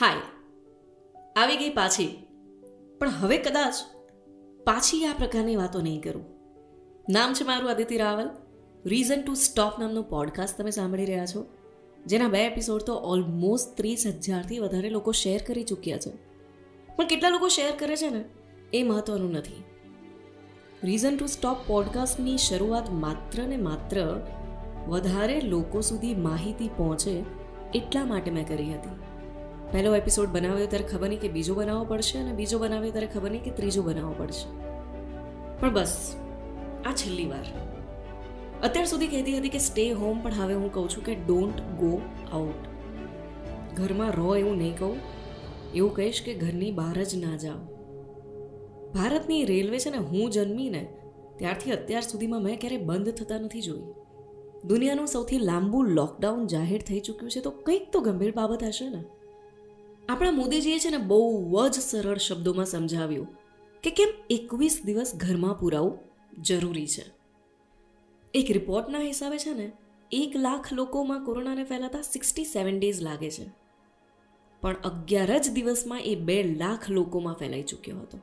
હાય. આવી ગઈ પાછી. પણ હવે કદાચ પાછી આ પ્રકારની વાતો નહીં કરું. નામ છે મારું Aditya Raval. Reason to stop નામનો પોડકાસ્ટ તમે સાંભળી રહ્યા છો. જેના બે એપિસોડ તો ઓલમોસ્ટ ત્રીસ હજારથી વધારે લોકો શેર કરી ચૂક્યા છે. પણ કેટલા લોકો શેર કરે છે ને, એ મહત્વનું નથી. રીઝન ટુ સ્ટોપ પોડકાસ્ટની શરૂઆત માત્ર ને માત્ર વધારે લોકો સુધી માહિતી પહોંચે એટલા માટે મેં કરી હતી. પહેલો એપિસોડ બનાવ્યો ત્યારે ખબર નહીં કે બીજો બનાવવો પડશે અને બીજો બનાવ્યો ત્યારે ખબર નહીં કે ત્રીજો બનાવવો પડશે. પણ બસ, આ છેલ્લી વાર. અત્યાર સુધી કહેતી હતી કે સ્ટે હોમ પણ હવે હું કહું છું કે ડોન્ટ ગો આઉટ ઘરમાં રહો એવું નહીં કહું. એવું કહીશ કે ઘરની બહાર જ ના જાઓ. ભારતની રેલવે છે ને, હું જન્મીને ત્યારથી અત્યાર સુધીમાં મેં ક્યારેય બંધ થતા નથી જોઈ. દુનિયાનું સૌથી લાંબુ લોકડાઉન જાહેર થઈ ચૂક્યું છે, તો કંઈક તો ગંભીર બાબત હશે ને. આપણા મોદીજીએ છે ને બહુ જ સરળ શબ્દોમાં સમજાવ્યું કે કેમ એકવીસ દિવસ ઘરમાં પુરાવું જરૂરી છે. એક રિપોર્ટના હિસાબે છે ને, એક લાખ લોકોમાં કોરોનાને ફેલાતા સિક્સટી સેવન ડેઝ લાગે છે. પણ અગિયાર જ દિવસમાં એ બે લાખ લોકોમાં ફેલાઈ ચૂક્યો હતો.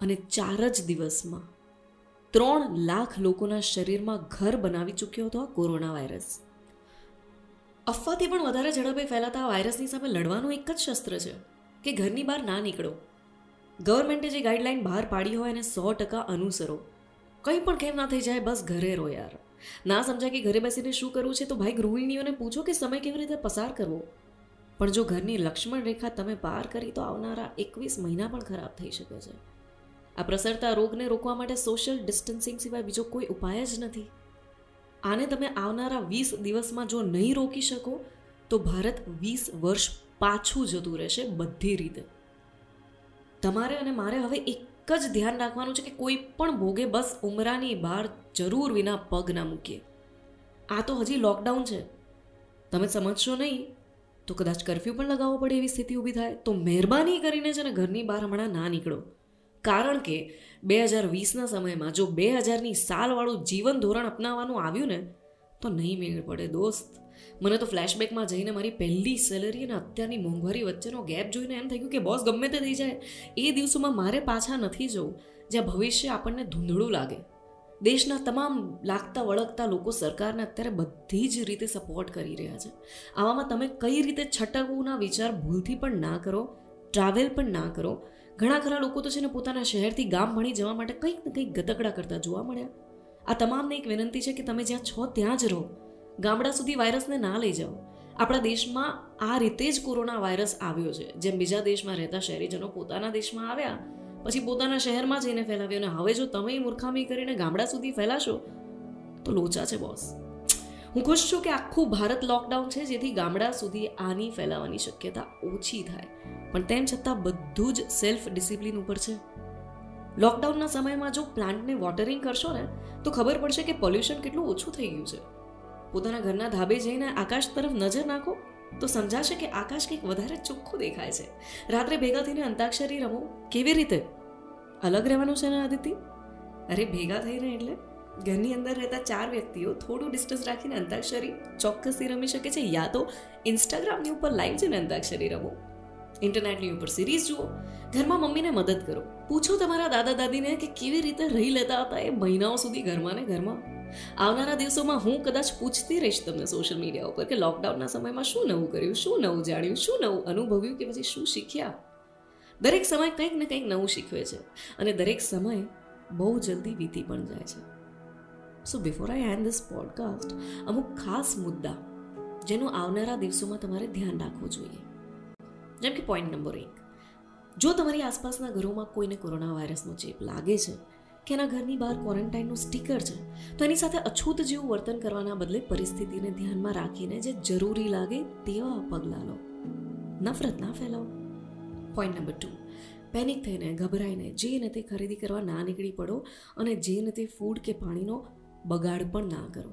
અને ચાર જ દિવસમાં ત્રણ લાખ લોકોના શરીરમાં ઘર બનાવી ચૂક્યો હતો આ કોરોના વાયરસ. અફવાથી પણ વધારે ઝડપે ફેલાતા વાયરસની સામે લડવાનું એક જ શસ્ત્ર છે કે ઘરની બહાર ના નીકળો. ગવર્મેન્ટે જે ગાઈડલાઈન બહાર પાડી હોય એને સો ટકા અનુસરો. કંઈ પણ કેમ ના થઈ જાય, બસ ઘરે રહો યાર. ના સમજાય કે ઘરે બેસીને શું કરવું છે તો ભાઈ ગૃહિણીઓને પૂછો કે સમય કેવી રીતે પસાર કરવો. પણ જો ઘરની લક્ષ્મણ રેખા તમે પાર કરી તો આવનારા એકવીસ મહિના પણ ખરાબ થઈ શકે છે. આ પ્રસરતા રોગને રોકવા માટે સોશિયલ ડિસ્ટન્સિંગ સિવાય બીજો કોઈ ઉપાય જ નથી. આને તમે આવનારા વીસ દિવસમાં જો નહીં રોકી શકો, તો ભારત વીસ વર્ષ પાછું જતું રહેશે બધી રીતે. તમારે અને મારે હવે એક જ ધ્યાન રાખવાનું છે કે કોઈ પણ ભોગે બસ ઉમરાની બહાર જરૂર વિના પગ ના મૂકીએ. આ તો હજી લોકડાઉન છે. તમે સમજશો નહીં, તો કદાચ કરફ્યુ પણ લગાવવો પડે એવી સ્થિતિ ઊભી થાય. તો મહેરબાની કરીને છે ને ઘરની બહાર હમણાં ના નીકળો. કારણ કે બે હજાર વીસના સમયમાં જો બે હજારની સાલવાળું જીવન ધોરણ અપનાવવાનું આવ્યું ને, તો નહીં મેળ પડે દોસ્ત. મને તો ફ્લેશબેકમાં જઈને મારી પહેલી સેલરી અને અત્યારની મોંઘવારી વચ્ચેનો ગેપ જોઈને એમ થઈ ગયું કે બોસ ગમે તે થઈ જાય. એ દિવસોમાં મારે પાછા નથી જવું, જ્યાં ભવિષ્ય આપણને ધૂંધળું લાગે. દેશના તમામ લાગતા વળગતા લોકો સરકારને અત્યારે બધી જ રીતે સપોર્ટ કરી રહ્યા છે. આવામાં તમે કઈ રીતે છટકવુંના વિચાર ભૂલથી પણ ના કરો ટ્રાવેલ પણ ના કરો ઘણા ખરા લોકો તો છે ને પોતાના શહેરથી ગામ ભણી જવા માટે કંઈક ને કંઈક ગતકડા કરતા જોવા મળ્યા. આ તમામને એક વિનંતી છે કે તમે જ્યાં છો ત્યાં જ રહો. ગામડા સુધી વાયરસને ના લઈ જાઓ. આપણા દેશમાં આ રીતે જ કોરોના વાયરસ આવ્યો છે. જેમ બીજા દેશમાં રહેતા શહેરીજનો પોતાના દેશમાં આવ્યા, પછી પોતાના શહેરમાં જઈને ફેલાવ્યો અને હવે જો તમે મૂર્ખામી કરીને ગામડા સુધી ફેલાશો, તો લોચા છે બોસ હું ખુશ છું કે આખું ભારત લોકડાઉન છે જેથી ગામડા સુધી આની ફેલાવાની શક્યતા ઓછી થાય. પણ તેમ છતાં બધું જ સેલ્ફ ડિસિપ્લિન ઉપર છે. લોકડાઉનના સમયમાં જો પ્લાન્ટને વોટરિંગ કરશો ને, તો ખબર પડશે કે પોલ્યુશન કેટલું ઓછું થઈ ગયું છે. પોતાના ઘરના ધાબે જઈને આકાશ તરફ નજર નાખો, તો સમજાશે કે આકાશ કંઈક વધારે ચોખ્ખું દેખાય છે. રાત્રે ભેગા થઈને અંતાક્ષરી રમો, કેવી રીતે? અલગ રહેવાનું છે ને આદિત્ય અરે, ભેગા થઈને એટલે? ઘરની અંદર રહેતા ચાર વ્યક્તિઓ થોડું ડિસ્ટન્સ રાખીને અંતાક્ષરી ચોક્કસથી રમી શકે છે, યા તો ઇન્સ્ટાગ્રામની ઉપર લાઈવ છે ને અંતાક્ષરી રમો. ઇન્ટરનેટની ઉપર સિરીઝ જુઓ. ઘરમાં મમ્મીને મદદ કરો. પૂછો તમારા દાદા દાદીને કે કેવી રીતે રહી લેતા હતા એ મહિનાઓ સુધી ઘરમાં ને ઘરમાં. આવનારા દિવસોમાં હું કદાચ પૂછતી રહીશ તમને સોશિયલ મીડિયા ઉપર કે લોકડાઉનના સમયમાં શું નવું કર્યું, શું નવું જાણ્યું, શું નવું અનુભવ્યું કે પછી શું શીખ્યા? દરેક સમય કંઈક ને કંઈક નવું શીખવે છે અને દરેક સમય બહુ જલ્દી વીતી પણ જાય છે. So before I end this podcast અમુક ખાસ મુદ્દા જેનું આવનારા દિવસોમાં તમારે ધ્યાન રાખવું જોઈએ. જેમ કે પોઈન્ટ નંબર એક. જો તમારી આસપાસના ઘરોમાં કોઈને કોરોના વાયરસનો ચેપ લાગે છે કે એના ઘરની બહાર ક્વોરન્ટાઇનનું સ્ટીકર છે, તો એની સાથે અછૂત જેવું વર્તન કરવાના બદલે પરિસ્થિતિને ધ્યાનમાં રાખીને જે જરૂરી લાગે તેવા પગલાં લો. નફરત ના ફેલાવો. પોઈન્ટ નંબર ટુ પેનિક થઈને, ગભરાઈને, જે ને તે ખરીદી કરવા ના નીકળી પડો અને જે ને તે ફૂડ કે પાણીનો બગાડ પણ ના કરો.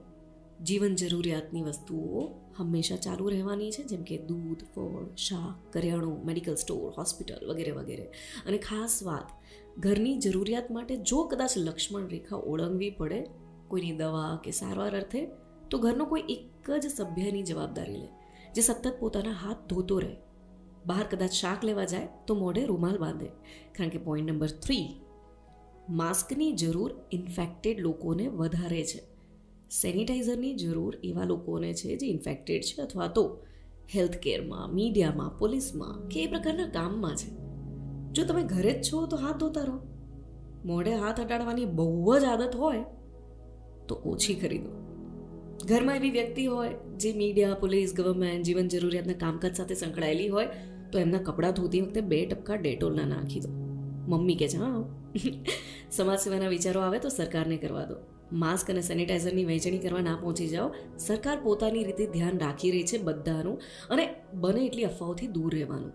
જીવન જરૂરિયાતની વસ્તુઓ હંમેશા ચાલુ રહેવાની છે, જેમ કે દૂધ, ફળ, શાક, કરિયાણું મેડિકલ સ્ટોર હોસ્પિટલ વગેરે વગેરે. અને ખાસ વાત, ઘરની જરૂરિયાત માટે જો કદાચ લક્ષ્મણ રેખા ઓળંગવી પડે, કોઈની દવા કે સારવાર અર્થે, તો ઘરનો કોઈ એક જ સભ્યની જવાબદારી લે, જે સતત પોતાના હાથ ધોતો રહે. બહાર કદાચ શાક લેવા જાય, તો મોઢે રૂમાલ બાંધે. કારણ કે પોઈન્ટ નંબર થ્રી માસ્કની જરૂર ઇન્ફેક્ટેડ લોકોને વધારે છે. સેનિટાઈઝરની જરૂર એવા લોકોને છે જે ઇન્ફેક્ટેડ છે અથવા તો હેલ્થ કેરમાં મીડિયામાં, પોલીસમાં કે એ પ્રકારના કામમાં છે. જો તમે ઘરે જ છો તો હાથ ધોતા રહો. મોઢે હાથ હટાડવાની બહુ જ આદત હોય તો ઓછી ખરીદો ઘરમાં એવી વ્યક્તિ હોય જે મીડિયા, પોલીસ, ગવર્મેન્ટ, જીવન જરૂરિયાતના કામકાજ સાથે સંકળાયેલી હોય તો એમના કપડાં ધોતી વખતે બે ટપકા ડેટોલના નાખી દો. મમ્મી કે છે, હા સમાજ સેવાના વિચારો આવે તો સરકારને કરવા દો. માસ્ક અને સેનિટાઈઝરની વહેંચણી કરવા ના પહોંચી જાઓ. સરકાર પોતાની રીતે ધ્યાન રાખી રહી છે બધાનું અને બને એટલી અફવાઓથી દૂર રહેવાનું.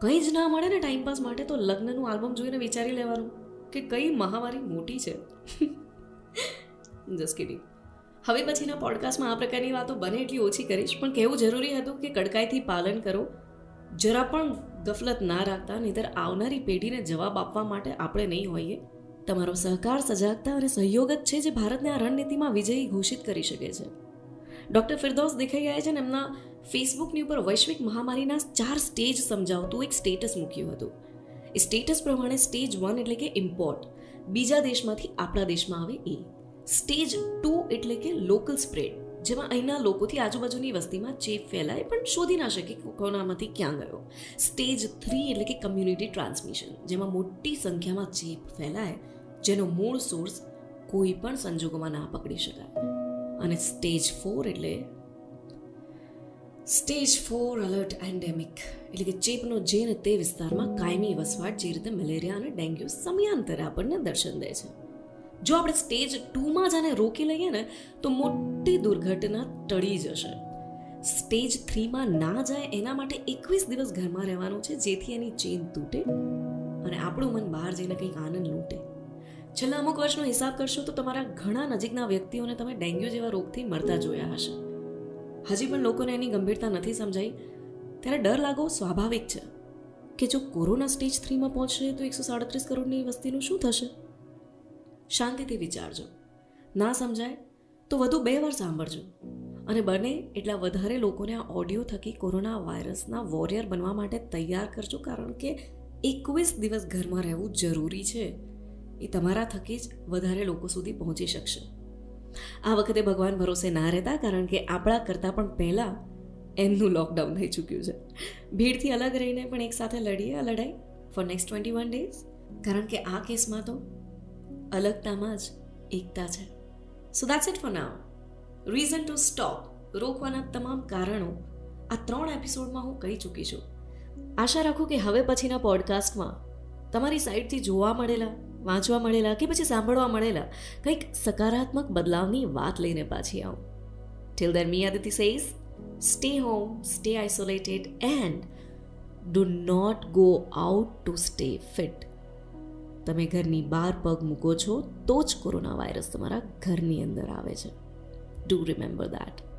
કંઈ જ ના મળે ને ટાઈમપાસ માટે તો લગ્નનું આલ્બમ જોઈને વિચારી લેવાનું કે કઈ મહામારી મોટી છે. જસ્ટ કિડિંગ હવે પછીના પોડકાસ્ટમાં આ પ્રકારની વાતો બને એટલી ઓછી કરીશ, પણ કહેવું જરૂરી હતું કે કડકાઈથી પાલન કરો. જરા પણ ગફલત ના રાખતા, નહીતર આવનારી પેઢીને જવાબ આપવા માટે આપણે નહીં હોઈએ. તમારો સહકાર, સજાગતા અને સહયોગ જ છે જે ભારતને આ રણનીતિમાં વિજયી ઘોષિત કરી શકે છે. ડૉક્ટર ફિરદોસ દેખાઈ ગયા છે ને એમના ફેસબુકની ઉપર વૈશ્વિક મહામારીના ચાર સ્ટેજ સમજાવતું એક સ્ટેટસ મૂક્યું હતું. એ સ્ટેટસ પ્રમાણે સ્ટેજ વન એટલે કે ઇમ્પોર્ટ, બીજા દેશમાંથી આપણા દેશમાં આવે એ. સ્ટેજ ટુ એટલે કે લોકલ સ્પ્રેડ, જેમાં અહીંના લોકોથી આજુબાજુની વસ્તીમાં ચેપ ફેલાય પણ શોધી ના શકે કોરોનામાંથી ક્યાં ગયો. સ્ટેજ થ્રી એટલે કે કમ્યુનિટી ટ્રાન્સમિશન, જેમાં મોટી સંખ્યામાં ચેપ ફેલાય જેનો મૂળ સોર્સ કોઈ પણ સંજોગોમાં ના પકડી શકાય. અને સ્ટેજ ફોર એટલે સ્ટેજ ફોર અલર્ટ એન્ડેમિક એટલે કે ચેપનો જે ને તે વિસ્તારમાં કાયમી વસવાટ જે રીતે મેલેરિયા અને ડેન્ગ્યુ સમયાંતરે આપણને દર્શન દે છે. જો આપણે સ્ટેજ ટુમાં જ આને રોકી લઈએ ને, તો મોટી દુર્ઘટના ટળી જશે. સ્ટેજ થ્રીમાં ના જાય એના માટે એકવીસ દિવસ ઘરમાં રહેવાનું છે, જેથી એની ચેન તૂટે અને આપણું મન બહાર જઈને કંઈક આનંદ લૂંટે. છેલ્લા અમુક વર્ષનો હિસાબ કરશો તો તમારા ઘણા નજીકના વ્યક્તિઓને તમે ડેન્ગ્યુ જેવા રોગથી મરતા જોયા હશે. હજી પણ લોકોને એની ગંભીરતા નથી સમજાઈ. ત્યારે ડર લાગવો સ્વાભાવિક છે કે જો કોરોના સ્ટેજ થ્રીમાં પહોંચશે તો એકસો સાડત્રીસ કરોડની વસ્તીનું શું થશે? શાંતિથી વિચારજો. ના સમજાય તો વધુ બે વાર સાંભળજો. અને બને એટલા વધારે લોકોને આ ઓડિયો થકી કોરોના વાયરસના વોરિયર બનવા માટે તૈયાર કરજો કારણ કે એકવીસ દિવસ ઘરમાં રહેવું જરૂરી છે. એ તમારા થકી જ વધારે લોકો સુધી પહોંચી શકશે. આ વખતે ભગવાન ભરોસે ના રહેતા કારણ કે આપણા કરતાં પણ પહેલાં એમનું લોકડાઉન થઈ ચૂક્યું છે. ભીડથી અલગ રહીને પણ એકસાથે લડીએ આ લડાઈ for next twenty one days કારણ કે આ કેસમાં તો અલગતામાં જ એકતા છે. So that's it for now reason to stop રોકવાના તમામ કારણો આ ત્રણ એપિસોડમાં હું કહી ચૂકી છું. આશા રાખું કે હવે પછીના પોડકાસ્ટમાં તમારી સાઈડથી જોવા મળેલા વાંચવા મળેલા કે પછી સાંભળવા મળેલા કંઈક સકારાત્મક બદલાવની વાત લઈને પાછી આવું. Till then me Aditi says stay home stay isolated and do not go out to stay fit તમે ઘરની બહાર પગ મૂકો છો તો જ કોરોના વાયરસ તમારા ઘરની અંદર આવે છે. Do remember that